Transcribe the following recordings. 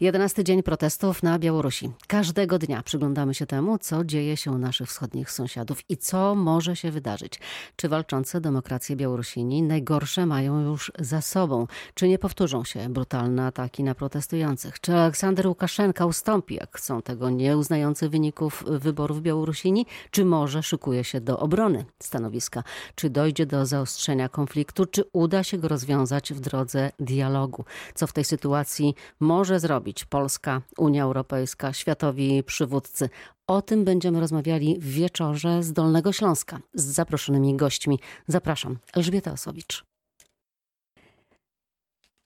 11 dzień protestów na Białorusi. Każdego dnia przyglądamy się temu, co dzieje się u naszych wschodnich sąsiadów i co może się wydarzyć. Czy walczące demokracje Białorusini najgorsze mają już za sobą? Czy nie powtórzą się brutalne ataki na protestujących? Czy Aleksander Łukaszenka ustąpi, jak chcą tego nieuznający wyników wyborów Białorusini? Czy może szykuje się do obrony stanowiska? Czy dojdzie do zaostrzenia konfliktu? Czy uda się go rozwiązać w drodze dialogu? Co w tej sytuacji może zrobić Polska, Unia Europejska, światowi przywódcy. O tym będziemy rozmawiali w wieczorze z Dolnego Śląska z zaproszonymi gośćmi. Zapraszam, Elżbieta Osowicz.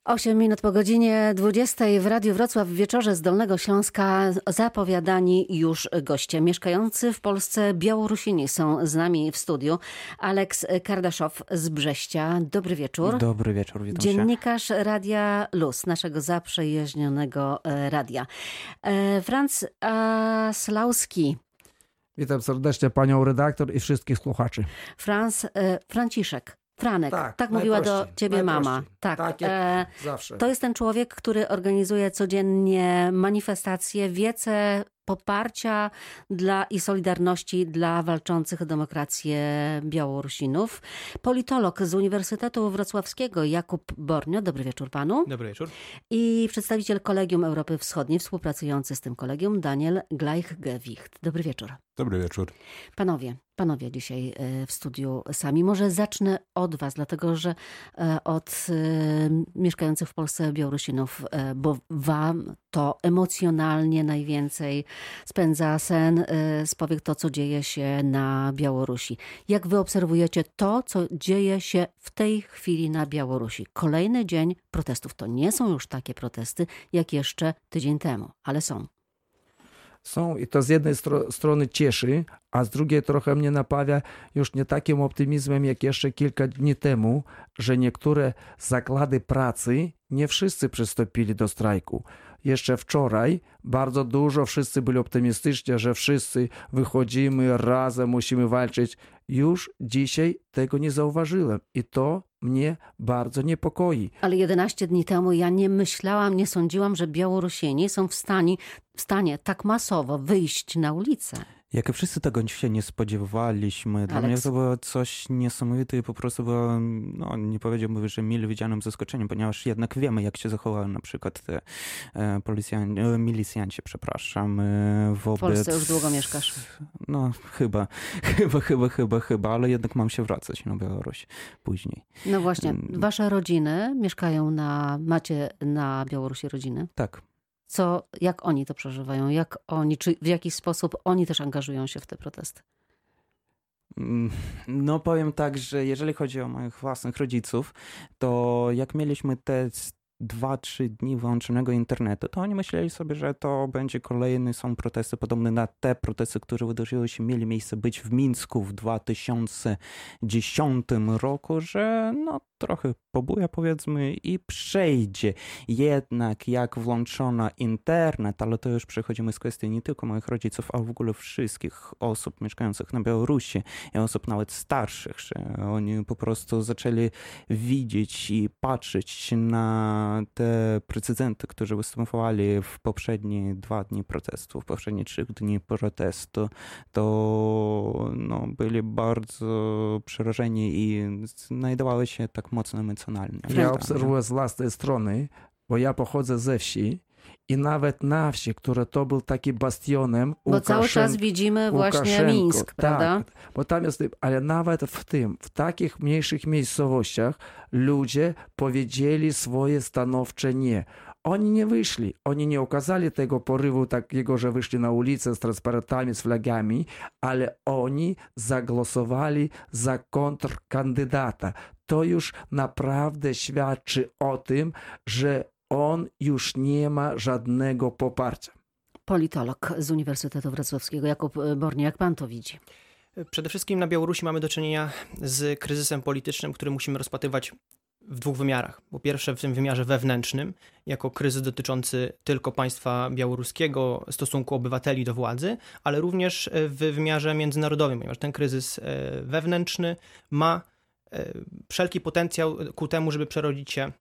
8 minut po godzinie 20 w Radiu Wrocław w wieczorze z Dolnego Śląska zapowiadani już goście. Mieszkający w Polsce Białorusini są z nami w studiu. Aleks Kardaszow z Brześcia. Dobry wieczór. Dobry wieczór, witam Dziennikarz się. Radia Luz, naszego zaprzyjaźnionego e, radia. E, Franz Aslauski. Witam serdecznie panią redaktor i wszystkich słuchaczy. Franz e, Franciszek Franek, tak, tak mówiła do ciebie mama. Tak, tak e, zawsze. To jest ten człowiek, który organizuje codziennie manifestacje, wiece poparcia dla i solidarności dla walczących o demokrację Białorusinów. Politolog z Uniwersytetu Wrocławskiego Jakub Bornio. Dobry wieczór panu. Dobry wieczór. I przedstawiciel Kolegium Europy Wschodniej, współpracujący z tym kolegium, Daniel Gleichgewicht. Dobry wieczór. Dobry wieczór. Panowie, panowie dzisiaj e, w studiu sami. Może zacznę od was, dlatego że e, od e, mieszkających w Polsce Białorusinów, bo wam to emocjonalnie najwięcej spędza sen z powiek to, co dzieje się na Białorusi. Jak wy obserwujecie to, co dzieje się w tej chwili na Białorusi? Kolejny dzień protestów. To nie są już takie protesty, jak jeszcze tydzień temu, ale są są i to z jednej stro strony cieszy, a z drugiej trochę mnie napawia już nie takim optymizmem jak jeszcze kilka dni temu, że niektóre zakłady pracy nie wszyscy przystąpili do strajku. Jeszcze wczoraj bardzo dużo wszyscy byli optymistyczni, że wszyscy wychodzimy razem, musimy walczyć. Już dzisiaj tego nie zauważyłem i to mnie bardzo niepokoi. Ale 11 dni temu ja nie myślałam, nie sądziłam, że Białorusini są w stanie, w stanie tak masowo wyjść na ulicę. Jak wszyscy tego się nie spodziewaliśmy. Dla Alex. mnie to było coś niesamowite i po prostu było, no nie powiedziałbym, że mile widzianym zaskoczeniem, ponieważ jednak wiemy, jak się zachowały na przykład te e, policjanci, e, milicjanci, przepraszam, e, wobec... W Polsce już długo mieszkasz. No chyba, chyba, chyba, chyba, chyba, ale jednak mam się wracać na Białoruś później. No właśnie, wasze rodziny mieszkają na, macie na Białorusi rodziny? Tak co, jak oni to przeżywają, jak oni, czy w jakiś sposób oni też angażują się w te protesty? Mm, no powiem tak, że jeżeli chodzi o moich własnych rodziców, to jak mieliśmy te dwa, trzy dni wyłączonego internetu, to oni myśleli sobie, że to będzie kolejny, są protesty podobne na te protesty, które wydarzyły się, mieli miejsce być w Mińsku w 2010 roku, że no trochę pobuja powiedzmy i przejdzie. Jednak jak włączono internet, ale to już przechodzimy z kwestii nie tylko moich rodziców, ale w ogóle wszystkich osób mieszkających na Białorusi i osób nawet starszych, że oni po prostu zaczęli widzieć i patrzeć na te precydenty, którzy występowali w poprzednie dwa dni protestu, w poprzednie trzy dni protestu, to no, byli bardzo przerażeni i znajdowały się tak mocno emocjonalnie. Ja obserwuję z własnej strony, bo ja pochodzę ze wsi i nawet na wsi, które to był taki bastionem Bo Łukaszen... cały czas widzimy właśnie Mińsk, tak, prawda? Tak, bo tam jest, ale nawet w tym, w takich mniejszych miejscowościach ludzie powiedzieli swoje stanowcze nie. Oni nie wyszli, oni nie okazali tego porywu takiego, że wyszli na ulicę z transparentami, z flagami, ale oni zagłosowali za kontrkandydata. To już naprawdę świadczy o tym, że on już nie ma żadnego poparcia. Politolog z Uniwersytetu Wrocławskiego Jakub Bornie, jak pan to widzi? Przede wszystkim na Białorusi mamy do czynienia z kryzysem politycznym, który musimy rozpatrywać w dwóch wymiarach. Po pierwsze, w tym wymiarze wewnętrznym, jako kryzys dotyczący tylko państwa białoruskiego, stosunku obywateli do władzy, ale również w wymiarze międzynarodowym, ponieważ ten kryzys e, wewnętrzny ma e, wszelki potencjał ku temu, żeby przerodzić się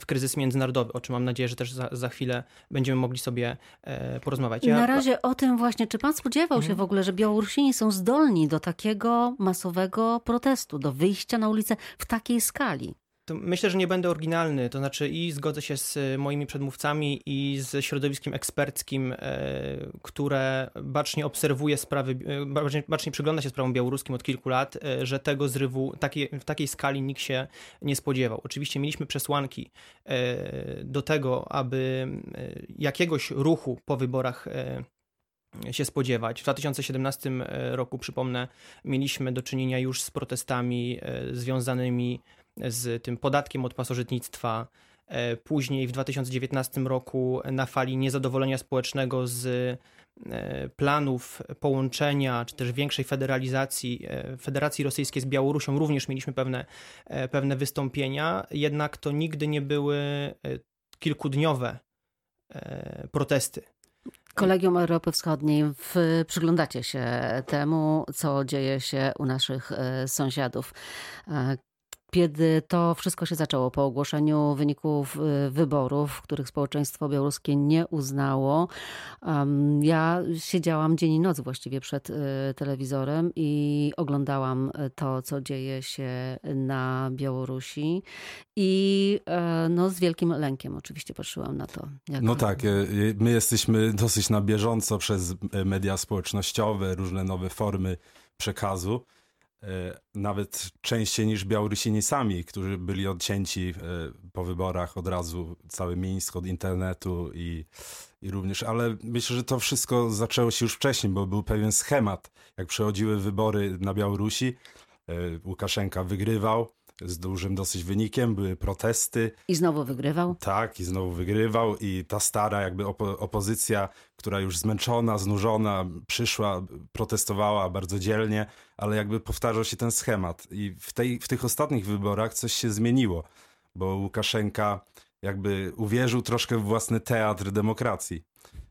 w kryzys międzynarodowy, o czym mam nadzieję, że też za, za chwilę będziemy mogli sobie e, porozmawiać. Ja, Na razie o tym właśnie, czy pan spodziewał się w ogóle, że Białorusini są zdolni do takiego masowego protestu, do wyjścia na ulicę w takiej skali? Myślę, że nie będę oryginalny, to znaczy i zgodzę się z moimi przedmówcami i z środowiskiem eksperckim, e, które bacznie obserwuje sprawy, e, bacznie, bacznie przygląda się sprawom białoruskim od kilku lat, e, że tego zrywu w takiej skali nikt się nie spodziewał. Oczywiście mieliśmy przesłanki do tego, aby jakiegoś ruchu po wyborach się spodziewać. W 2017 roku, przypomnę, mieliśmy do czynienia już z protestami związanymi z tym podatkiem od pasożytnictwa. E, później w 2019 roku na fali niezadowolenia społecznego z e, planów połączenia, czy też większej federalizacji e, Federacji Rosyjskiej z Białorusią również mieliśmy pewne, pewne wystąpienia, jednak to nigdy nie były kilkudniowe protesty. Kolegium Europy Wschodniej, w, przyglądacie się temu, co dzieje się u naszych sąsiadów. Kiedy to wszystko się zaczęło po ogłoszeniu wyników y, wyborów, których społeczeństwo białoruskie nie uznało, ja siedziałam dzień i noc właściwie przed y, telewizorem i oglądałam y, to, co dzieje się na Białorusi i e, no, z wielkim lękiem oczywiście patrzyłam na to. No tak, my jesteśmy dosyć na bieżąco przez media społecznościowe, różne nowe formy przekazu. E, nawet częściej niż Białorusini sami, którzy byli odcięci e, po wyborach od razu, cały Mińsk od internetu i, i również, ale myślę, że to wszystko zaczęło się już wcześniej, bo był pewien schemat. Jak przechodziły wybory na Białorusi, e, Łukaszenka wygrywał, z dużym dosyć wynikiem, były protesty. I znowu wygrywał? Tak, i znowu wygrywał i ta stara jakby opo opozycja, która już zmęczona, znużona, przyszła, protestowała bardzo dzielnie, ale jakby powtarzał się ten schemat. I w, tej, w tych ostatnich wyborach coś się zmieniło, bo Łukaszenka jakby uwierzył troszkę w własny teatr demokracji.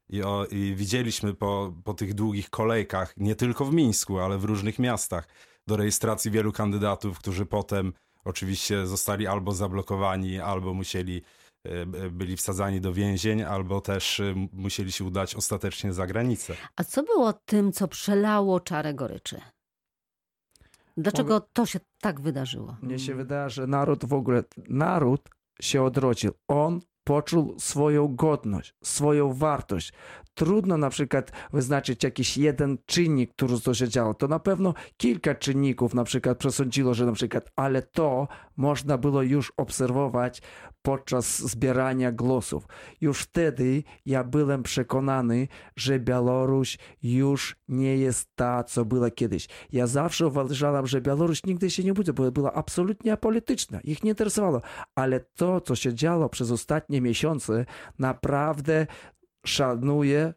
I, o, I, widzieliśmy po, po tych długich kolejkach, nie tylko w Mińsku, ale w różnych miastach, do rejestracji wielu kandydatów, którzy potem oczywiście zostali albo zablokowani, albo musieli e, byli wsadzani do więzień, albo też e, musieli się udać ostatecznie za granicę. A co było tym, co przelało czarę goryczy? Dlaczego to się tak wydarzyło? Mnie się wydaje, że naród w ogóle, naród się odrodził. On poczuł swoją godność, swoją wartość. Trudno na przykład wyznaczyć jakiś jeden czynnik, który to się działo. To na pewno kilka czynników na przykład przesądziło, że na przykład, ale to można było już obserwować podczas zbierania głosów. Już wtedy ja byłem przekonany, że Białoruś już nie jest ta, co była kiedyś. Ja zawsze uważałem, że Białoruś nigdy się nie będzie, bo była absolutnie apolityczna. Ich nie interesowało. Ale to, co się działo przez ostatnie miesiące, naprawdę szanuję,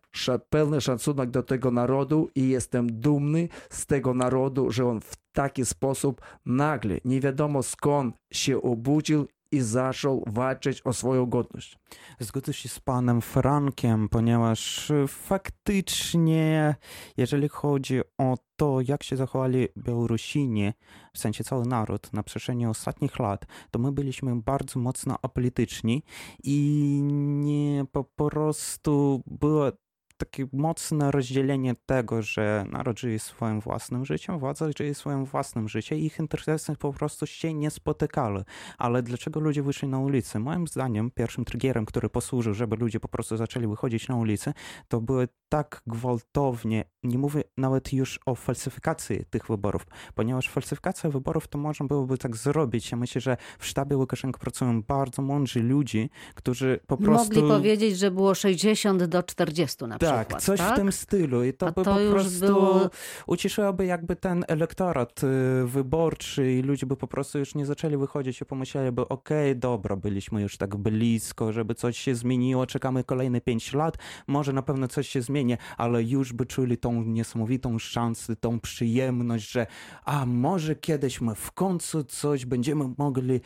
pełny szacunek do tego narodu i jestem dumny z tego narodu, że on w taki sposób nagle, nie wiadomo skąd się obudził i zaczął walczyć o swoją godność. Zgodzę się z panem Frankiem, ponieważ faktycznie, jeżeli chodzi o to, jak się zachowali Białorusini, w sensie cały naród na przestrzeni ostatnich lat, to my byliśmy bardzo mocno apolityczni i nie po prostu było takie mocne rozdzielenie tego, że naród żyje swoim własnym życiem, władza żyje swoim własnym życiem i ich interesy po prostu się nie spotykały. Ale dlaczego ludzie wyszli na ulicę? Moim zdaniem pierwszym triggerem, który posłużył, żeby ludzie po prostu zaczęli wychodzić na ulicę, to były tak gwałtownie, nie mówię nawet już o falsyfikacji tych wyborów, ponieważ falsyfikacja wyborów to można byłoby tak zrobić. Ja myślę, że w sztabie Łukaszenko pracują bardzo mądrzy ludzie, którzy po prostu... Mogli powiedzieć, że było 60 do 40 na przykład. Tak, przykład, coś tak? w tym stylu. I to A by to po prostu było... ucieszyłoby jakby ten elektorat y, wyborczy i ludzie by po prostu już nie zaczęli wychodzić i pomyśleliby, okej, okay, dobra, byliśmy już tak blisko, żeby coś się zmieniło, czekamy kolejne pięć lat, może na pewno coś się zmieni, ale już by czuli tą niesamowitą szansę, tą przyjemność, że a może kiedyś my w końcu coś będziemy mogli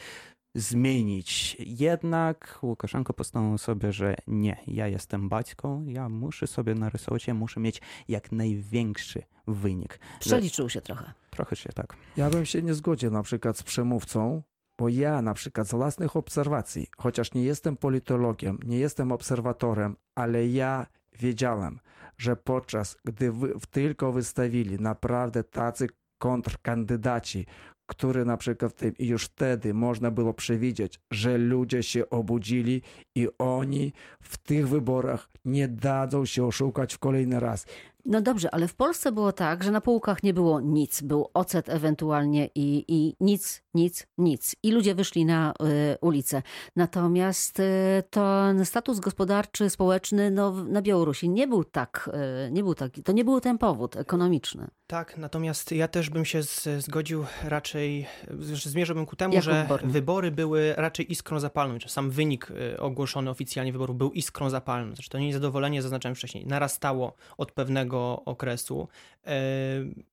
zmienić. Jednak Łukaszenko postanowił sobie, że nie, ja jestem baćką, ja muszę sobie narysować, ja muszę mieć jak największy wynik. Przeliczył się trochę. Trochę się tak. Ja bym się nie zgodził na przykład z przemówcą, Bo ja na przykład z własnych obserwacji, chociaż nie jestem politologiem, nie jestem obserwatorem, ale ja wiedziałem, że podczas gdy wy, tylko wystawili naprawdę tacy kontrkandydaci, które na przykład już wtedy można było przewidzieć, że ludzie się obudzili i oni w tych wyborach nie dadzą się oszukać w kolejny raz. No dobrze, ale w Polsce było tak, że na półkach nie było nic. Był ocet ewentualnie i, i nic, nic, nic. I ludzie wyszli na y, ulicę. Natomiast y, ten status gospodarczy, społeczny no, na Białorusi nie był tak, y, nie był taki, to nie był ten powód ekonomiczny. Tak, natomiast ja też bym się z, zgodził raczej, zmierzałbym ku temu, że wyborny. wybory były raczej iskrą zapalną, czy sam wynik y, ogłoszony oficjalnie wyborów był iskrą zapalną. Zresztą niezadowolenie, zaznaczałem wcześniej, narastało od pewnego okresu y,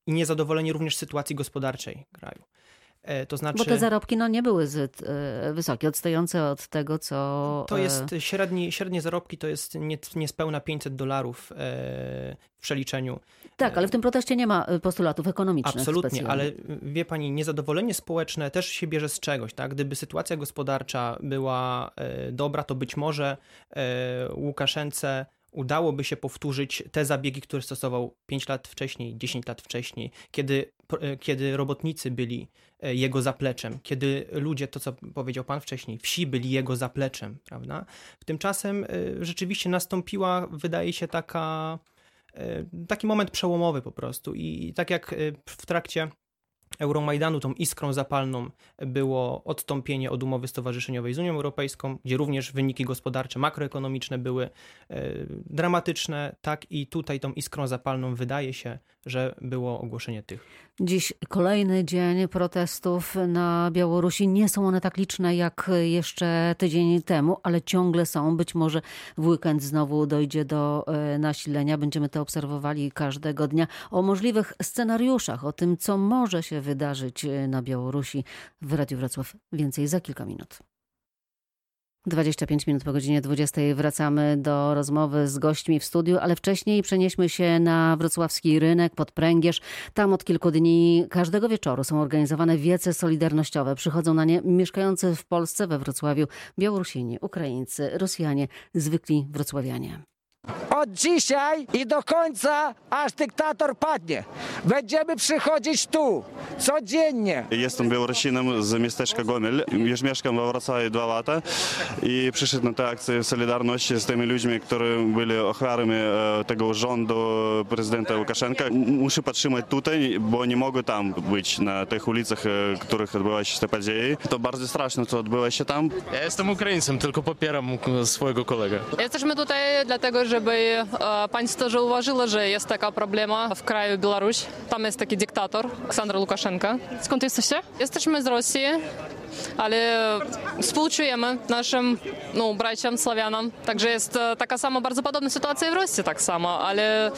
i niezadowolenie również sytuacji gospodarczej kraju. E, To znaczy, Bo te zarobki no, nie były zbyt y, wysokie, odstające od tego, co... to e, jest średni, średnie zarobki to jest nie, niespełna 500 dolarów e, w przeliczeniu. Tak, ale w tym proteście nie ma postulatów ekonomicznych. Absolutnie, ale wie pani, niezadowolenie społeczne też się bierze z czegoś, tak? Gdyby sytuacja gospodarcza była e, dobra, to być może e, Łukaszence udałoby się powtórzyć te zabiegi, które stosował 5 lat wcześniej, 10 lat wcześniej, kiedy, e, kiedy robotnicy byli e, jego zapleczem, kiedy ludzie, to co powiedział pan wcześniej, wsi byli jego zapleczem, prawda? Tymczasem e, rzeczywiście nastąpiła, wydaje się, taka taki moment przełomowy po prostu i tak jak w trakcie Euromajdanu tą iskrą zapalną było odstąpienie od umowy stowarzyszeniowej z Unią Europejską, gdzie również wyniki gospodarcze, makroekonomiczne były e, dramatyczne, tak i tutaj tą iskrą zapalną wydaje się, że było ogłoszenie tych. Dziś kolejny dzień protestów na Białorusi. Nie są one tak liczne jak jeszcze tydzień temu, ale ciągle są. Być może w weekend znowu dojdzie do e, nasilenia. Będziemy to obserwowali każdego dnia. O możliwych scenariuszach, o tym, co może się wydarzyć e, na Białorusi w Radiu Wrocław. Więcej za kilka minut. 25 minut po godzinie 20 wracamy do rozmowy z gośćmi w studiu, ale wcześniej przenieśmy się na wrocławski rynek pod Pręgierz. Tam od kilku dni każdego wieczoru są organizowane wiece solidarnościowe. Przychodzą na nie mieszkający w Polsce, we Wrocławiu, Białorusini, Ukraińcy, Rosjanie, zwykli wrocławianie. Od dzisiaj i do końca, aż dyktator padnie. Będziemy przychodzić tu codziennie. Jestem Białorusinem z miasteczka Gomel. Już mieszkam we Wrocławiu dwa lata i przyszedłem na tę akcję Solidarności z tymi ludźmi, którzy byli ofiarami e, tego rządu prezydenta Łukaszenka. Muszę patrzymać tutaj, bo nie mogę tam być, na tych ulicach, e, których odbyła się te podzieje. To bardzo straszne, co odbyło się tam. Ja jestem Ukraińcem, tylko popieram swojego kolegę. Jesteśmy tutaj dlatego, żeby e, państwo zauważyło, że jest taka problema w kraju Białoruś. Tam jest taki dyktator, Aleksandr Łukaszenka. Skąd jesteście? Jesteśmy z Rosji, ale współczujemy naszym no, braciom, Słowianom. Także jest e, taka sama, bardzo podobna sytuacja w Rosji tak samo, ale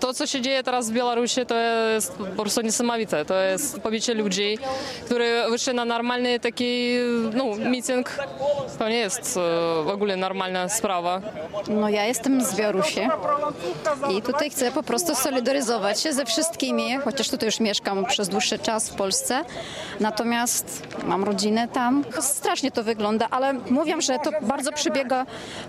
to, co się dzieje teraz w Białorusi, to jest po prostu niesamowite. To jest pobicie ludzi, którzy wyszli na normalny taki no, meeting. To nie jest e, w ogóle normalna sprawa. No ja jestem z Białorusi i tutaj chcę po prostu solidaryzować się ze wszystkimi, chociaż tutaj już mieszkam przez dłuższy czas w Polsce, natomiast mam rodzinę tam. Strasznie to wygląda, ale mówią, że to bardzo przebiega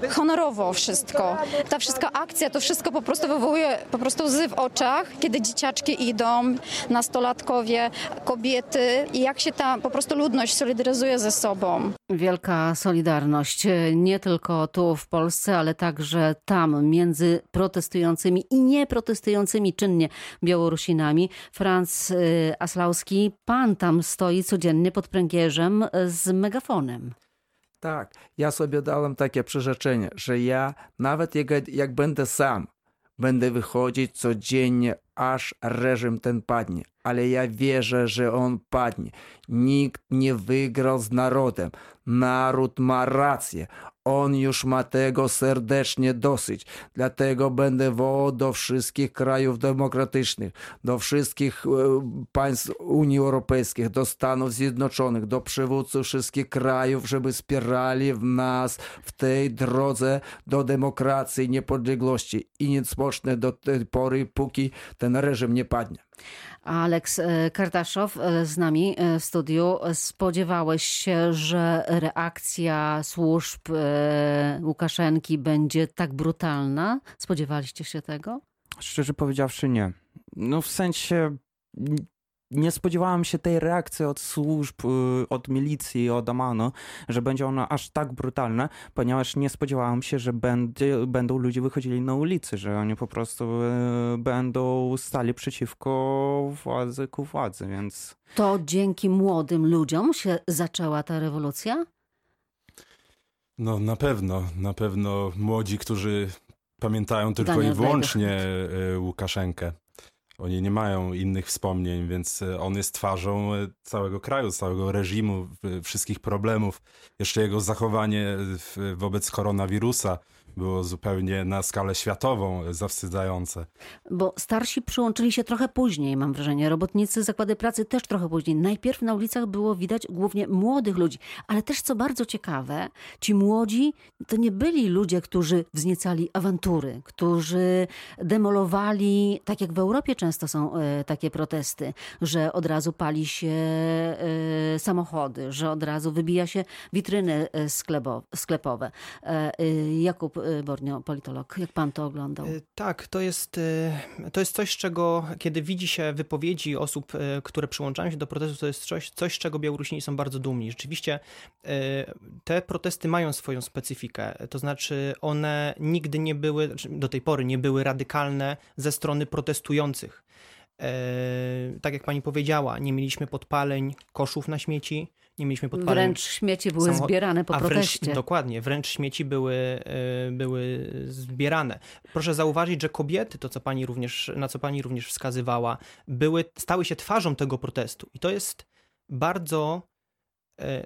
honorowo wszystko. Ta wszystka akcja, to wszystko po prostu wywołuje po prostu łzy w oczach, kiedy dzieciaczki idą, nastolatkowie, kobiety i jak się ta po prostu ludność solidaryzuje ze sobą. Wielka solidarność nie tylko tu w Polsce, ale także tam między protestującymi i nieprotestującymi czynnie Białorusinami. Franz y, Aslauski, pan tam stoi codziennie pod pręgierzem z megafonem. Tak, ja sobie dałem takie przyrzeczenie, że ja nawet jak, jak będę sam, będę wychodzić codziennie, aż reżim ten padnie. Ale ja wierzę, że on padnie. Nikt nie wygrał z narodem. Naród ma rację. On już ma tego serdecznie dosyć. Dlatego będę wołał do wszystkich krajów demokratycznych, do wszystkich e, państw Unii Europejskiej, do Stanów Zjednoczonych, do przywódców wszystkich krajów, żeby wspierali w nas w tej drodze do demokracji niepodległości. I nie spocznie do tej pory, póki ten reżim nie padnie. Aleks e, Kartaszow e, z nami e, w studiu. Spodziewałeś się, że reakcja służb Łukaszenki będzie tak brutalna? Spodziewaliście się tego? Szczerze powiedziawszy, nie. No w sensie nie spodziewałem się tej reakcji od służb, y, od milicji, od Amano, że będzie ona aż tak brutalna, ponieważ nie spodziewałem się, że będzie, będą ludzie wychodzili na ulicy, że oni po prostu y, będą stali przeciwko władzy ku władzy, więc... To dzięki młodym ludziom się zaczęła ta rewolucja? No na pewno, na pewno młodzi, którzy pamiętają tylko Daniel i wyłącznie y, Łukaszenkę. Oni nie mają innych wspomnień, więc e, on jest twarzą e, całego kraju, całego reżimu, wszystkich problemów. Jeszcze jego zachowanie wobec koronawirusa było zupełnie na skalę światową zawstydzające. Bo starsi przyłączyli się trochę później, mam wrażenie. Robotnicy, zakłady pracy też trochę później. Najpierw na ulicach było widać głównie młodych ludzi, ale też co bardzo ciekawe, ci młodzi to nie byli ludzie, którzy wzniecali awantury, którzy demolowali, tak jak w Europie często są e, takie protesty, że od razu pali się e, samochody, że od razu wybija się witryny e, sklepowe. Jakub Bornio, politolog. Jak pan to oglądał? Y, tak, to jest, y, to jest coś, czego kiedy widzi się wypowiedzi osób, y, które przyłączają się do protestu, to jest coś, coś czego Białorusini są bardzo dumni. Rzeczywiście te protesty mają swoją specyfikę, to znaczy one nigdy nie były, znaczy do tej pory nie były radykalne ze strony protestujących. Tak jak pani powiedziała, nie mieliśmy podpaleń, koszów na śmieci, nie mieliśmy podpaleń. Wręcz śmieci były samochod... zbierane po A proteście. Wręcz, dokładnie, wręcz śmieci były, e, były zbierane. Proszę zauważyć, że kobiety, to co pani również, na co pani również wskazywała, były, stały się twarzą tego protestu. I to jest bardzo E,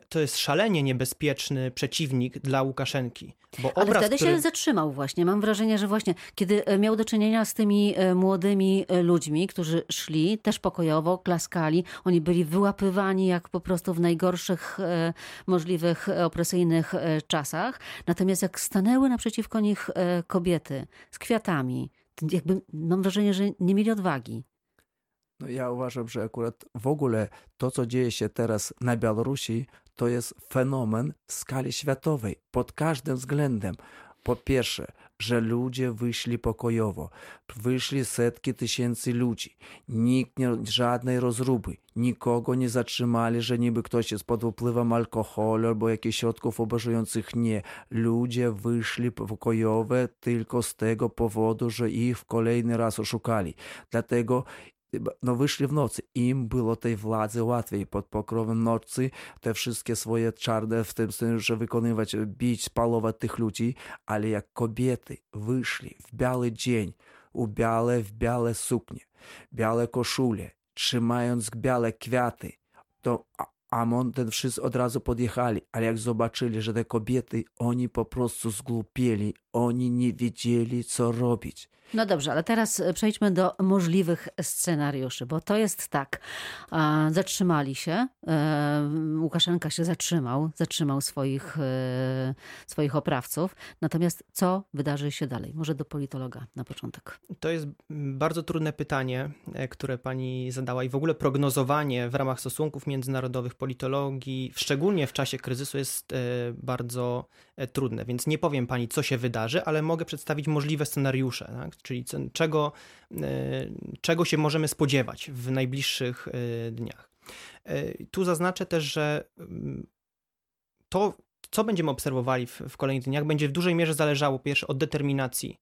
to jest szalenie niebezpieczny przeciwnik dla Łukaszenki. Bo obraz, Ale wtedy który... się zatrzymał właśnie. Mam wrażenie, że właśnie kiedy e, miał do czynienia z tymi e, młodymi ludźmi, którzy szli też pokojowo, klaskali, oni byli wyłapywani jak po prostu w najgorszych możliwych opresyjnych czasach. Natomiast jak stanęły naprzeciwko nich kobiety z kwiatami, jakby mam wrażenie, że nie mieli odwagi. No ja uważam, że akurat w ogóle to, co dzieje się teraz na Białorusi, to jest fenomen w skali światowej pod każdym względem. Po pierwsze, że ludzie wyszli pokojowo, wyszli setki tysięcy ludzi, nikt nie, żadnej rozruby, nikogo nie zatrzymali, że niby ktoś jest pod wpływem alkoholu albo jakichś środków obowiązujących. Nie, ludzie wyszli pokojowe tylko z tego powodu, że ich w kolejny raz oszukali. Dlatego no wyszli w nocy. Im było tej władzy łatwiej pod pokrowem nocy te wszystkie swoje czarne w tym sensie, wykonywać, bić, palować tych ludzi, ale jak kobiety wyszli w biały dzień, ubiale w białe suknie, białe koszule, trzymając białe kwiaty, to Amon ten wszyscy od razu podjechali, ale jak zobaczyli, że te kobiety, oni po prostu zgłupieli, oni nie wiedzieli, co robić. No dobrze, ale teraz e, przejdźmy do możliwych scenariuszy, bo to jest tak. Zatrzymali się, e, Łukaszenka się zatrzymał, zatrzymał swoich, e, swoich oprawców. Natomiast co wydarzy się dalej? Może do politologa na początek. To jest bardzo trudne pytanie, które pani zadała i w ogóle prognozowanie w ramach stosunków międzynarodowych, politologii, szczególnie w czasie kryzysu jest bardzo trudne, więc nie powiem pani, co się wydarzy, ale mogę przedstawić możliwe scenariusze. Tak? Czyli czego, e, czego się możemy spodziewać w najbliższych e, dniach. E, tu zaznaczę też, że mm, to, co będziemy obserwowali w, w kolejnych dniach, będzie w dużej mierze zależało pierwsze od determinacji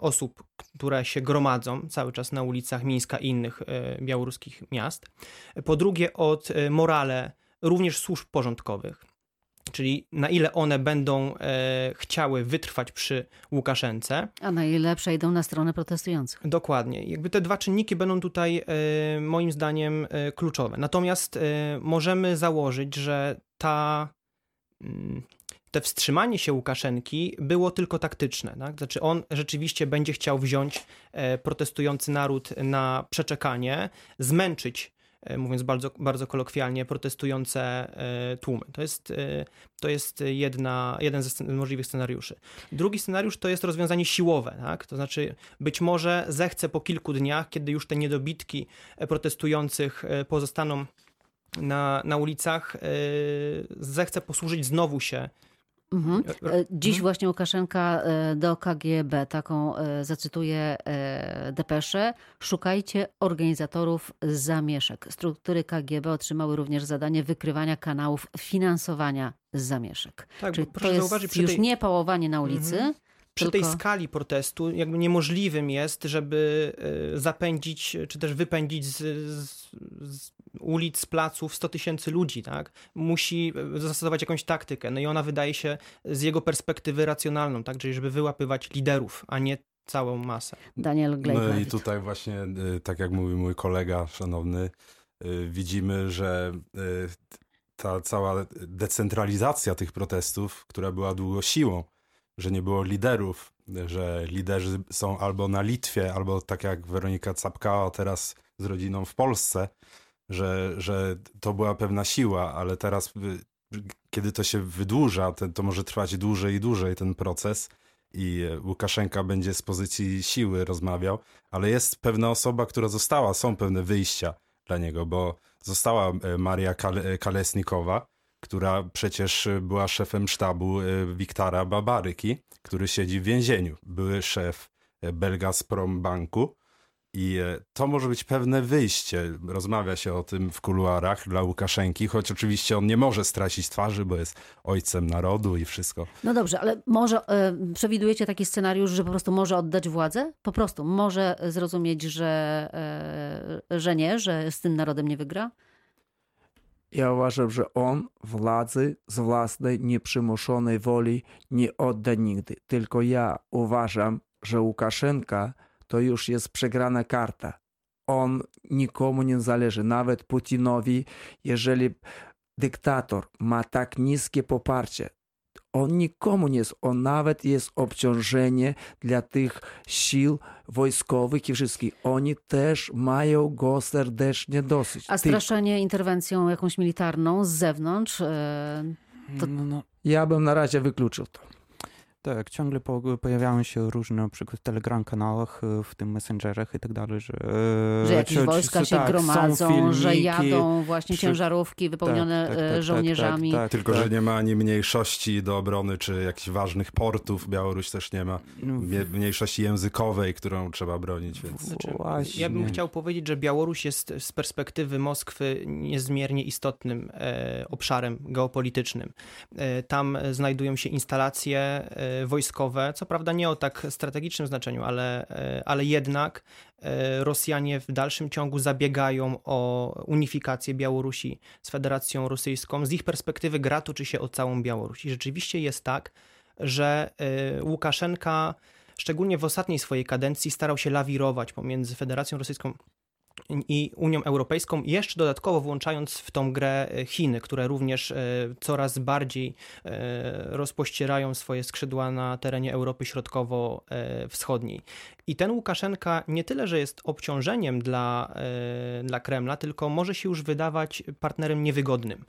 osób, które się gromadzą cały czas na ulicach Mińska i innych białoruskich miast. Po drugie, od morale również służb porządkowych czyli na ile one będą e, chciały wytrwać przy Łukaszence. A na ile przejdą na stronę protestujących. Dokładnie. Jakby te dwa czynniki będą tutaj e, moim zdaniem e, kluczowe. Natomiast e, możemy założyć, że ta, mm, te wstrzymanie się Łukaszenki było tylko taktyczne. Tak? Znaczy on rzeczywiście będzie chciał wziąć e, protestujący naród na przeczekanie, zmęczyć mówiąc bardzo, bardzo kolokwialnie, protestujące e, tłumy. To jest, e, to jest jedna, jeden ze możliwych scenariuszy. Drugi scenariusz to jest rozwiązanie siłowe, tak? to znaczy być może zechce po kilku dniach, kiedy już te niedobitki protestujących pozostaną na, na ulicach, zechce posłużyć znowu się Mhm. Dziś mhm. właśnie Łukaszenka do KGB taką zacytuję depeszę. Szukajcie organizatorów zamieszek. Struktury KGB otrzymały również zadanie wykrywania kanałów finansowania zamieszek. Tak, Czyli to jest już tej... nie pałowanie na ulicy, mhm przy tej skali protestu jakby niemożliwym jest, żeby e, zapędzić, czy też wypędzić z, z, z ulic, z placów 100 tysięcy ludzi, tak? Musi e, zastosować jakąś taktykę. No i ona wydaje się z jego perspektywy racjonalną, tak? Czyli żeby wyłapywać liderów, a nie całą masę. Daniel Glejk. No i tutaj właśnie, e, tak jak mówił mój kolega szanowny, widzimy, że ta cała decentralizacja tych protestów, która była długo siłą, że nie było liderów, że liderzy są albo na Litwie, albo tak jak Weronika Capkała teraz z rodziną w Polsce, że, że to była pewna siła, ale teraz kiedy to się wydłuża, to, może trwać dłużej i dłużej ten proces i Łukaszenka będzie z pozycji siły rozmawiał, ale jest pewna osoba, która została, są pewne wyjścia dla niego, bo została e, Maria Kalesnikowa, która przecież była szefem sztabu e, Wiktara Babaryki, który siedzi w więzieniu. Były szef e, Belgazprom Banku. I e, to może być pewne wyjście. Rozmawia się o tym w kuluarach dla Łukaszenki, choć oczywiście on nie może stracić twarzy, bo jest ojcem narodu i wszystko. No dobrze, ale może y, przewidujecie taki scenariusz, że po prostu może oddać władzę? Po prostu może zrozumieć, że, y, że nie, że z tym narodem nie wygra? Ja uważam, że on władzy z własnej nieprzymuszonej woli nie odda nigdy. Tylko ja uważam, że Łukaszenka to już jest przegrana karta. On nikomu nie zależy, nawet Putinowi, jeżeli dyktator ma tak niskie poparcie, on nikomu nie jest, on nawet jest obciążenie dla tych sił wojskowych i wszystkich. Oni też mają go serdecznie dosyć. A straszenie Ty... interwencją jakąś militarną z zewnątrz? E, to... No, no. Ja bym na razie wykluczył to. Tak, ciągle pojawiają się różne, na przykład w Telegram kanałach, e, w tym Messengerach i tak dalej, że... E, że jakieś czy, wojska czy, się tak, gromadzą, filmiki, że jadą właśnie przy... ciężarówki wypełnione tak, tak, tak, tak żołnierzami. Tak, Tylko, że nie ma ani mniejszości do obrony, czy jakichś ważnych portów. Białoruś też nie ma no, mniejszości językowej, którą trzeba bronić, więc... Znaczy, ja bym chciał powiedzieć, że Białoruś jest z perspektywy Moskwy niezmiernie istotnym e, obszarem geopolitycznym. E, tam znajdują się instalacje e, wojskowe, co prawda nie o tak strategicznym znaczeniu, ale, e, ale jednak e, Rosjanie w dalszym ciągu zabiegają o unifikację Białorusi z Federacją Rosyjską. Z ich perspektywy gra toczy się o całą Białoruś. I rzeczywiście jest tak, że e, Łukaszenka szczególnie w ostatniej swojej kadencji starał się lawirować pomiędzy Federacją Rosyjską i Unią Europejską, jeszcze dodatkowo włączając w tą grę e, Chiny, które również e, coraz bardziej e, rozpościerają swoje skrzydła na terenie Europy Środkowo-Wschodniej. I ten Łukaszenka nie tyle, że jest obciążeniem dla, dla Kremla, tylko może się już wydawać partnerem niewygodnym.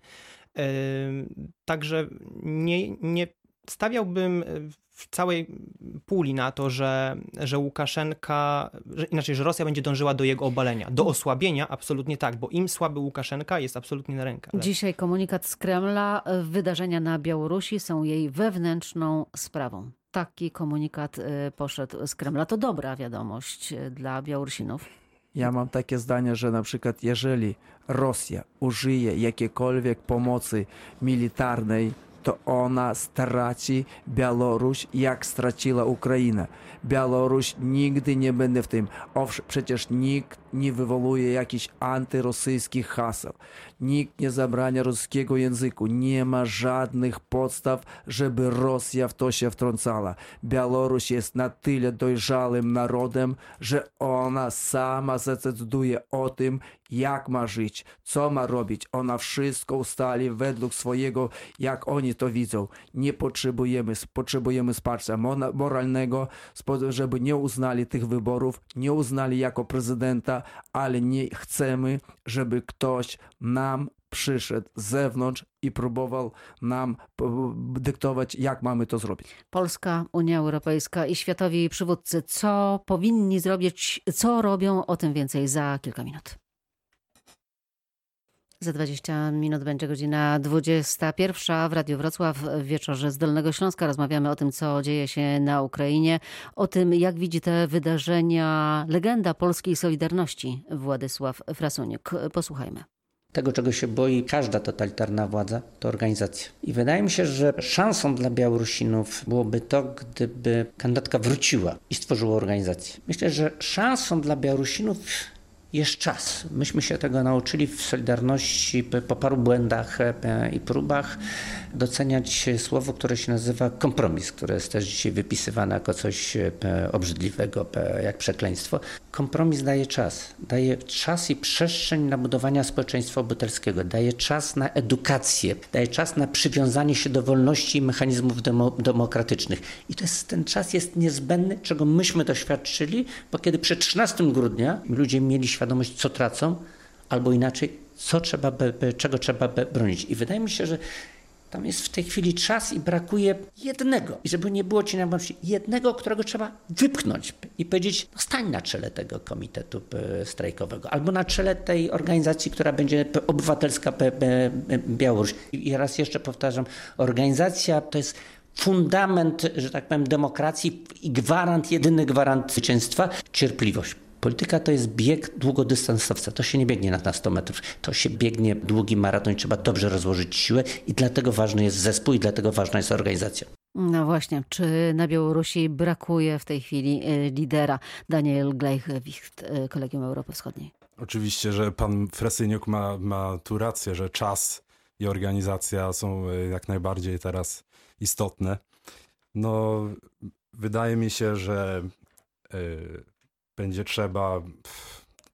Także nie, nie stawiałbym w całej puli na to, że, że Łukaszenka, że, inaczej, że Rosja będzie dążyła do jego obalenia. Do osłabienia absolutnie tak, bo im słaby Łukaszenka jest absolutnie na rękę. Dzisiaj komunikat z Kremla, wydarzenia na Białorusi są jej wewnętrzną sprawą. Taki komunikat y, poszedł z Kremla. To dobra wiadomość dla Białorusinów. Ja mam takie zdanie, że na przykład jeżeli Rosja użyje jakiejkolwiek pomocy militarnej to ona straci Białoruś, jak straciła Ukraina. Białoruś nigdy nie będzie w tym. Owszem, przecież nikt nie wywołuje jakichś antyrosyjskich haseł. Nikt nie zabrania rosyjskiego języku. Nie ma żadnych podstaw, żeby Rosja w to się wtrącała. Białoruś jest na tyle dojrzałym narodem, że ona sama zdecyduje o tym, jak ma żyć, co ma robić. Ona wszystko ustali według swojego, jak oni to widzą. Nie potrzebujemy, potrzebujemy wsparcia moralnego, żeby nie uznali tych wyborów, nie uznali jako prezydenta, ale nie chcemy, żeby ktoś nam przyszedł z zewnątrz i próbował nam dyktować, jak mamy to zrobić. Polska, Unia Europejska i światowi przywódcy, co powinni zrobić, co robią, o tym więcej za kilka minut. Za 20 minut będzie godzina 21 w Radiu Wrocław w wieczorze z Dolnego Śląska. Rozmawiamy o tym, co dzieje się na Ukrainie, o tym, jak widzi te wydarzenia legenda polskiej Solidarności Władysław Frasuniuk. Posłuchajmy. Tego, czego się boi każda totalitarna władza, to organizacja. I wydaje mi się, że szansą dla Białorusinów byłoby to, gdyby kandydatka wróciła i stworzyła organizację. Myślę, że szansą dla Białorusinów jest czas. Myśmy się tego nauczyli w Solidarności po paru błędach e, i próbach doceniać słowo, które się nazywa kompromis, które jest też dzisiaj wypisywane jako coś e, obrzydliwego, jak przekleństwo. Kompromis daje czas. Daje czas i przestrzeń na budowanie społeczeństwa obywatelskiego. Daje czas na edukację. Daje czas na przywiązanie się do wolności i mechanizmów demo, demokratycznych. I to jest, ten czas jest niezbędny, czego myśmy doświadczyli, bo kiedy przed 13 grudnia ludzie mieli świadomość, co tracą, albo inaczej, co trzeba, czego trzeba bronić. I wydaje mi się, że tam jest w tej chwili czas i brakuje jednego. I żeby nie było cienia wątpliwości, jednego, którego trzeba wypchnąć i powiedzieć, no stań na czele tego komitetu strajkowego albo na czele tej organizacji, która będzie obywatelska Białoruś. I raz jeszcze powtarzam, organizacja to jest fundament, że tak powiem, demokracji i gwarant, jedyny gwarant zwycięstwa, cierpliwość. Polityka to jest bieg długodystansowca. To się nie biegnie na 100 metrów. To się biegnie długi maraton i trzeba dobrze rozłożyć siłę i dlatego ważny jest zespół i dlatego ważna jest organizacja. No właśnie, czy na Białorusi brakuje w tej chwili e, lidera? Daniel Gleichwicht, e, Kolegium Europy Wschodniej. Oczywiście, że pan Fresyniuk ma, ma tu rację, że czas i organizacja są e, jak najbardziej teraz istotne. No, wydaje mi się, że będzie trzeba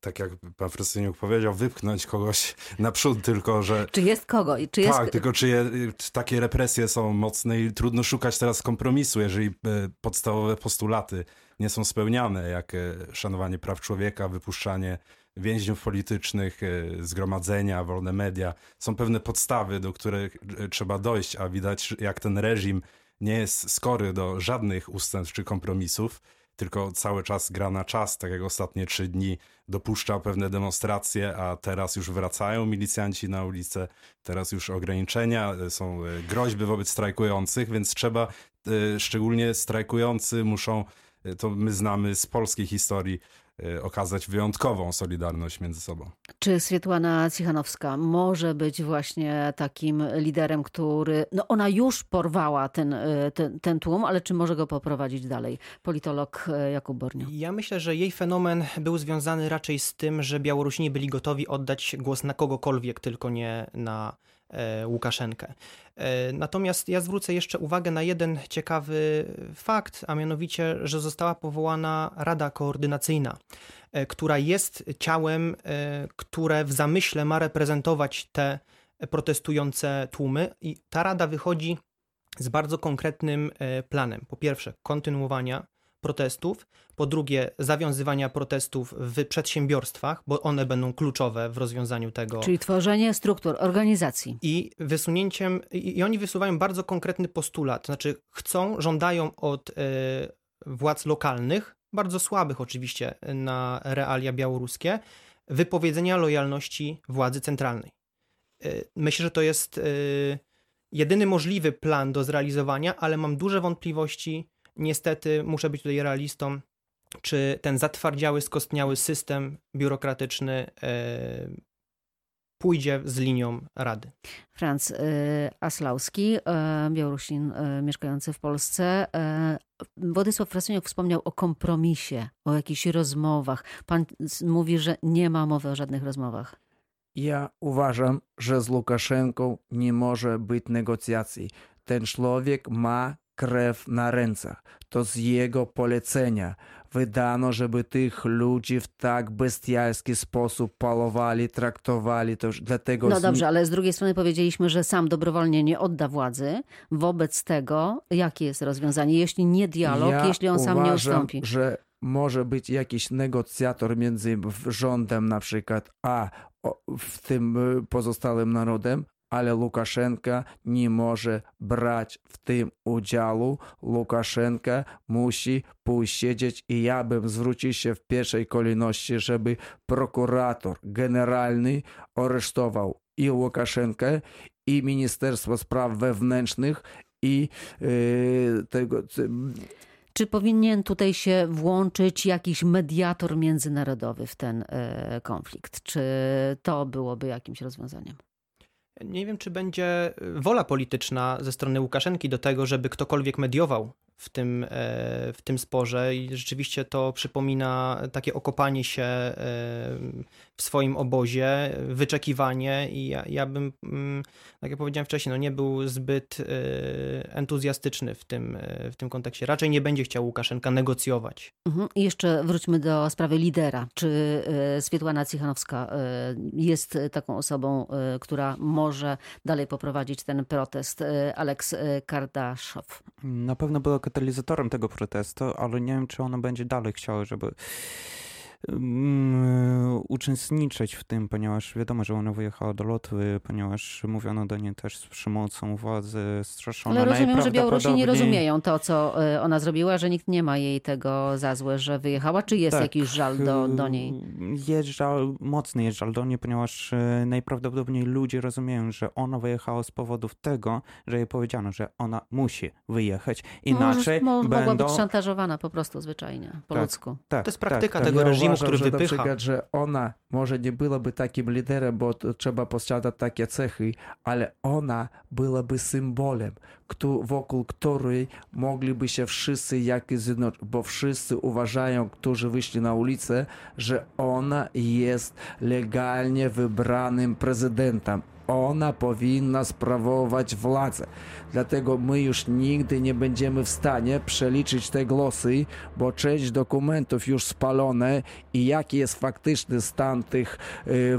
tak jak pan Frystyniuk powiedział, wypchnąć kogoś naprzód, tylko że... Czy jest kogo? Czy jest... Tak, tylko czy, je, czy takie represje są mocne i trudno szukać teraz kompromisu, jeżeli e, podstawowe postulaty nie są spełniane, jak e, szanowanie praw człowieka, wypuszczanie więźniów politycznych, e, zgromadzenia, wolne media. Są pewne podstawy, do których trzeba dojść, a widać jak ten reżim nie jest skory do żadnych ustępstw czy kompromisów, tylko cały czas gra na czas, tak jak ostatnie trzy dni dopuszcza pewne demonstracje, a teraz już wracają milicjanci na ulicę, teraz już ograniczenia, e, są e, groźby wobec strajkujących, więc trzeba, e, szczególnie strajkujący muszą, to my znamy z polskiej historii, okazać wyjątkową solidarność między sobą. Czy Swietłana Cichanowska może być właśnie takim liderem, który, no ona już porwała ten, y, ten, ten tłum, ale czy może go poprowadzić dalej? Politolog y, Jakub Bornio. Ja myślę, że jej fenomen był związany raczej z tym, że Białorusini byli gotowi oddać głos na kogokolwiek, tylko nie na Łukaszenkę. E, natomiast ja zwrócę jeszcze uwagę na jeden ciekawy fakt, a mianowicie, że została powołana Rada Koordynacyjna, e, która jest ciałem, które w zamyśle ma reprezentować te protestujące tłumy, i ta rada wychodzi z bardzo konkretnym planem. Po pierwsze, kontynuowania protestów, po drugie zawiązywania protestów w przedsiębiorstwach, bo one będą kluczowe w rozwiązaniu tego. Czyli tworzenie struktur, organizacji. I wysunięciem, i oni wysuwają bardzo konkretny postulat, znaczy chcą, żądają od y, władz lokalnych, bardzo słabych oczywiście na realia białoruskie, wypowiedzenia lojalności władzy centralnej. Y, myślę, że to jest y, jedyny możliwy plan do zrealizowania, ale mam duże wątpliwości, niestety muszę być tutaj realistą, czy ten zatwardziały, skostniały system biurokratyczny e, pójdzie z linią Rady. Franz e, Aslauski, e, Białorusin mieszkający w Polsce. Władysław Frasuniuk wspomniał o kompromisie, o jakichś rozmowach. Pan mówi, że nie ma mowy o żadnych rozmowach. Ja uważam, że z Łukaszenką nie może być negocjacji. Ten człowiek ma krew na rękach. To z jego polecenia wydano, żeby tych ludzi w tak bestialski sposób palowali, traktowali. To już dlatego no dobrze, ale z drugiej strony powiedzieliśmy, że sam dobrowolnie nie odda władzy. Wobec tego, jakie jest rozwiązanie? Jeśli nie dialog, ja jeśli on sam uważam, nie ustąpi. że może być jakiś negocjator między rządem na przykład, a w tym pozostałym narodem, ale Łukaszenka nie może brać w tym udziału. Łukaszenka musi pójść siedzieć i ja bym zwrócił się w pierwszej kolejności, żeby prokurator generalny aresztował i Łukaszenkę, i Ministerstwo Spraw Wewnętrznych, i tego. Czy powinien tutaj się włączyć jakiś mediator międzynarodowy w ten e, konflikt? Czy to byłoby jakimś rozwiązaniem? Nie wiem, czy będzie wola polityczna ze strony Łukaszenki do tego, żeby ktokolwiek mediował w tym, e, w tym sporze i rzeczywiście to przypomina takie okopanie się e, w swoim obozie, wyczekiwanie i ja, ja bym, mm, tak jak powiedziałem wcześniej, no nie był zbyt e, entuzjastyczny w tym, w tym kontekście. Raczej nie będzie chciał Łukaszenka negocjować. Mhm. I jeszcze wróćmy do sprawy lidera. Czy Swietłana Cichanowska jest taką osobą, która może dalej poprowadzić ten protest? Aleks Kardaszow. Na pewno było katalizatorem tego protestu, ale nie wiem, czy ona będzie dalej chciała, żeby um, uczestniczyć w tym, ponieważ wiadomo, że ona wyjechała do Lotwy, ponieważ mówiono do niej też z przemocą władzy, straszona. Ale rozumiem, że Białorusini rozumieją to, co y, ona zrobiła, że nikt nie ma jej tego za złe, że wyjechała. Czy jest tak, jakiś żal do, do niej? Jest żal, mocny jest żal do niej, ponieważ najprawdopodobniej ludzie rozumieją, że ona wyjechała z powodów tego, że jej powiedziano, że ona musi wyjechać. Inaczej Może, będą... Mogła być szantażowana po prostu zwyczajnie, po tak, ludzku. Tak, to jest praktyka tak, tego ja reżimu, uważam, który że wypycha. Na przykład, że ona może nie byłaby takim liderem, bo trzeba posiadać takie cechy, ale ona byłaby symbolem, wokół której mogliby się wszyscy jakoś zjednoczyć, bo wszyscy uważają, którzy wyszli na ulicę, że ona jest legalnie wybranym prezydentem ona powinna sprawować władzę. Dlatego my już nigdy nie będziemy w stanie przeliczyć te głosy, bo część dokumentów już spalone i jaki jest faktyczny stan tych y,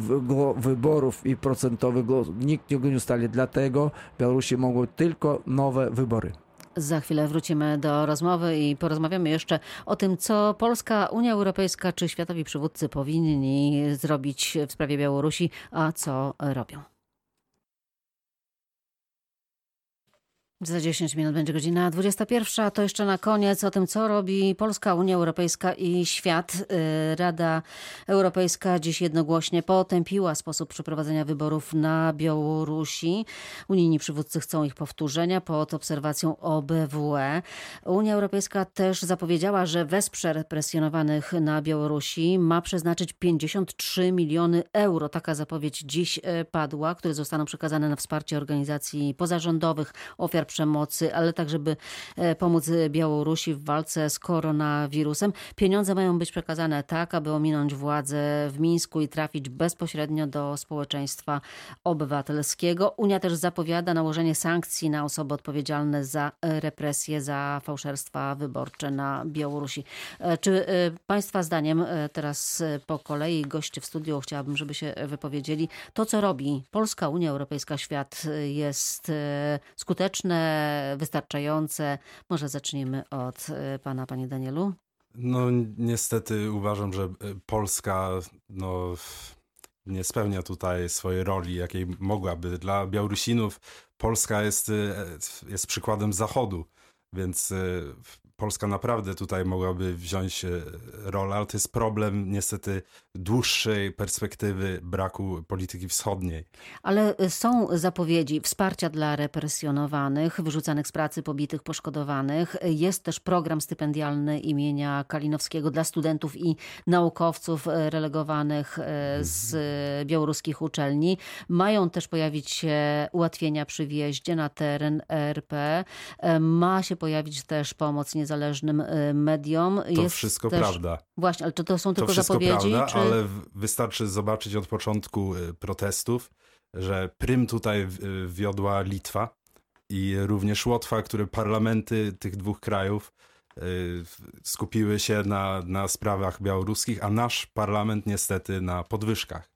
wyborów i procentowych głosów, nikt nie ustali. Dlatego Białorusi mogą tylko nowe wybory. Za chwilę wrócimy do rozmowy i porozmawiamy jeszcze o tym, co Polska, Unia Europejska czy światowi przywódcy powinni zrobić w sprawie Białorusi, a co robią. Za 10 minut będzie godzina 21. To jeszcze na koniec o tym, co robi Polska, Unia Europejska i świat. Y, Rada Europejska dziś jednogłośnie potępiła sposób przeprowadzenia wyborów na Białorusi. Unijni przywódcy chcą ich powtórzenia pod obserwacją OBWE. Unia Europejska też zapowiedziała, że wesprze represjonowanych na Białorusi. Ma przeznaczyć 53 miliony euro. Taka zapowiedź dziś y, padła, które zostaną przekazane na wsparcie organizacji pozarządowych, ofiar przemocy, ale tak, żeby e, pomóc Białorusi w walce z koronawirusem. Pieniądze mają być przekazane tak, aby ominąć władzę w Mińsku i trafić bezpośrednio do społeczeństwa obywatelskiego. Unia też zapowiada nałożenie sankcji na osoby odpowiedzialne za represje, za fałszerstwa wyborcze na Białorusi. E, czy e, Państwa zdaniem, teraz po kolei goście w studiu chciałabym, żeby się wypowiedzieli, to co robi Polska, Unia Europejska, świat jest skuteczne, wystarczające? Może zaczniemy od e, pana, panie Danielu. No niestety uważam, że e, Polska no, nie spełnia tutaj swojej roli, jakiej mogłaby. Dla Białorusinów Polska jest, e, jest przykładem Zachodu, więc Polska naprawdę tutaj mogłaby wziąć e, rolę, ale to jest problem niestety dłuższej perspektywy braku polityki wschodniej. Ale e, są zapowiedzi wsparcia dla represjonowanych, wyrzucanych z pracy, pobitych, poszkodowanych. Jest też program stypendialny imienia Kalinowskiego dla studentów i naukowców e, relegowanych z białoruskich uczelni. Mają też pojawić się ułatwienia przy wjeździe na teren RP. Ma się pojawić też pomoc niezależna niezależnym y, mediom. To jest wszystko też... prawda. Właśnie, ale czy to są tylko to zapowiedzi? Prawda, czy... ale wystarczy zobaczyć od początku y, protestów, że prym tutaj y, wiodła Litwa i również Łotwa, które parlamenty tych dwóch krajów skupiły się na, na sprawach białoruskich, a nasz parlament niestety na podwyżkach.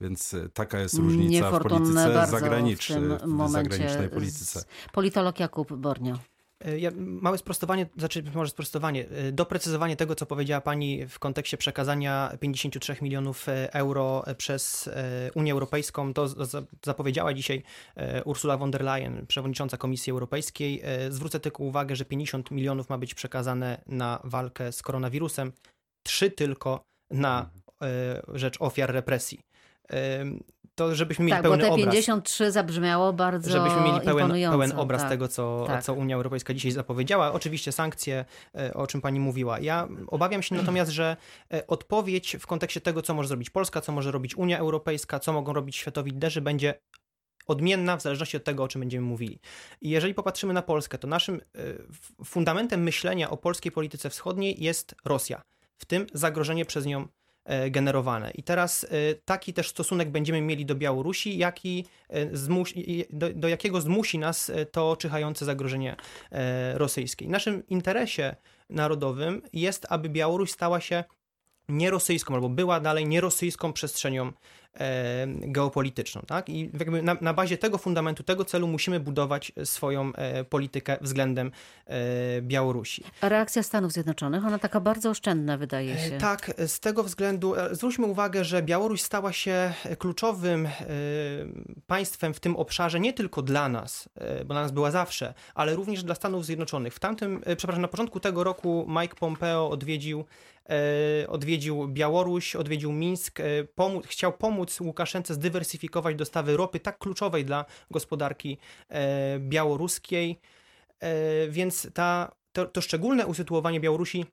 Więc taka jest różnica w polityce zagranicznej, w, w zagranicznej polityce. Politolog Jakub Bornio. E, ja, małe sprostowanie, znaczy może sprostowanie, e, doprecyzowanie tego, co powiedziała Pani w kontekście przekazania 53 milionów e, euro przez Unię Europejską. To zapowiedziała dzisiaj Ursula von der Leyen, przewodnicząca Komisji Europejskiej. Zwrócę tylko uwagę, że 50 milionów ma być przekazane na walkę z koronawirusem, trzy tylko na rzecz ofiar represji to żebyśmy mieli tak, pełny bo te obraz. 53 zabrzmiało bardzo Żebyśmy mieli pełen, pełen obraz tak, tego, co, tak. co Unia Europejska dzisiaj zapowiedziała. Oczywiście sankcje, e, o czym pani mówiła. Ja obawiam się natomiast, że e, odpowiedź w kontekście tego, co może zrobić Polska, co może robić Unia Europejska, co mogą robić światowi liderzy, będzie odmienna w zależności od tego, o czym będziemy mówili. I jeżeli popatrzymy na Polskę, to naszym e, fundamentem myślenia o polskiej polityce wschodniej jest Rosja, w tym zagrożenie przez nią generowane. I teraz e, taki też stosunek będziemy mieli do Białorusi, jaki e, zmusi, do, do jakiego zmusi nas to czyhające zagrożenie rosyjskie. W naszym interesie narodowym jest, aby Białoruś stała się nierosyjską, albo była dalej nierosyjską przestrzenią e, geopolityczną. Tak? I jakby na, na, bazie tego fundamentu, tego celu musimy budować swoją e, politykę względem e, Białorusi. A reakcja Stanów Zjednoczonych, ona taka bardzo oszczędna wydaje E, się. Tak, z tego względu e, zwróćmy uwagę, że Białoruś stała się kluczowym e, państwem w tym obszarze nie tylko dla nas, e, bo dla nas była zawsze, ale również dla Stanów Zjednoczonych. W tamtym, e, przepraszam, na początku tego roku Mike Pompeo odwiedził e, odwiedził Białoruś, odwiedził Mińsk, pomóc, chciał pomóc Łukaszence zdywersyfikować dostawy ropy tak kluczowej dla gospodarki białoruskiej, więc ta, to, to szczególne usytuowanie Białorusi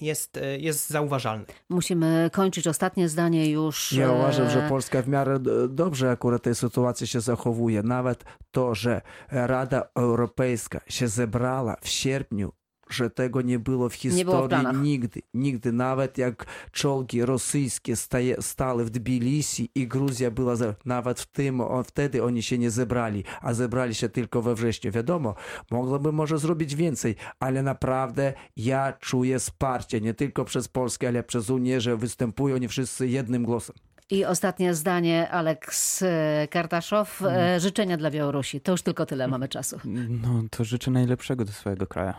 jest, jest zauważalne. Musimy kończyć ostatnie zdanie już. Ja uważam, że Polska w miarę dobrze akurat tej sytuacji się zachowuje. Nawet to, że Rada Europejska się zebrała w sierpniu że tego nie było w historii było w nigdy. Nigdy. Nawet jak czołgi rosyjskie staje, stały w Tbilisi i Gruzja była, za, nawet w tym, wtedy oni się nie zebrali, a zebrali się tylko we wrześniu. Wiadomo, mogłoby może zrobić więcej, ale naprawdę ja czuję wsparcie nie tylko przez Polskę, ale przez Unię, że występują oni wszyscy jednym głosem. I ostatnie zdanie, Aleks Kartaszow. Mm. Życzenia dla Białorusi. To już tylko tyle, mamy czasu. No to życzę najlepszego do swojego kraju.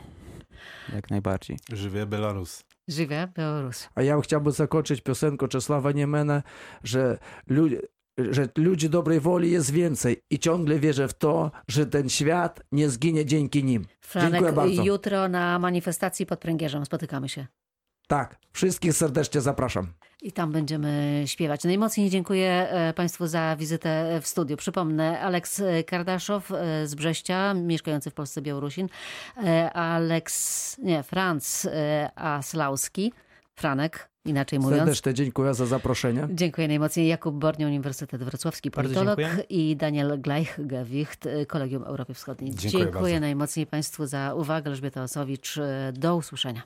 Jak najbardziej. Żywie Belarus. Żywie Białorus. A ja chciałbym zakończyć piosenką Czesława Niemena, że ludzie, że ludzi dobrej woli jest więcej i ciągle wierzę w to, że ten świat nie zginie dzięki nim. Franek, Dziękuję bardzo. jutro na manifestacji pod Pręgierzem spotykamy się. Tak, wszystkich serdecznie zapraszam. I tam będziemy śpiewać. Najmocniej dziękuję Państwu za wizytę w studiu. Przypomnę, Aleks Kardaszow z Brześcia, mieszkający w Polsce Białorusin, Aleks, nie, Franz Aslauski, Franek, inaczej mówiąc. Serdecznie dziękuję za zaproszenie. Dziękuję najmocniej. Jakub Bornio, Uniwersytet Wrocławski, politolog i Daniel Gleichgewicht, Kolegium Europy Wschodniej. Dziękuję, dziękuję najmocniej Państwu za uwagę. Elżbieta Osowicz, do usłyszenia.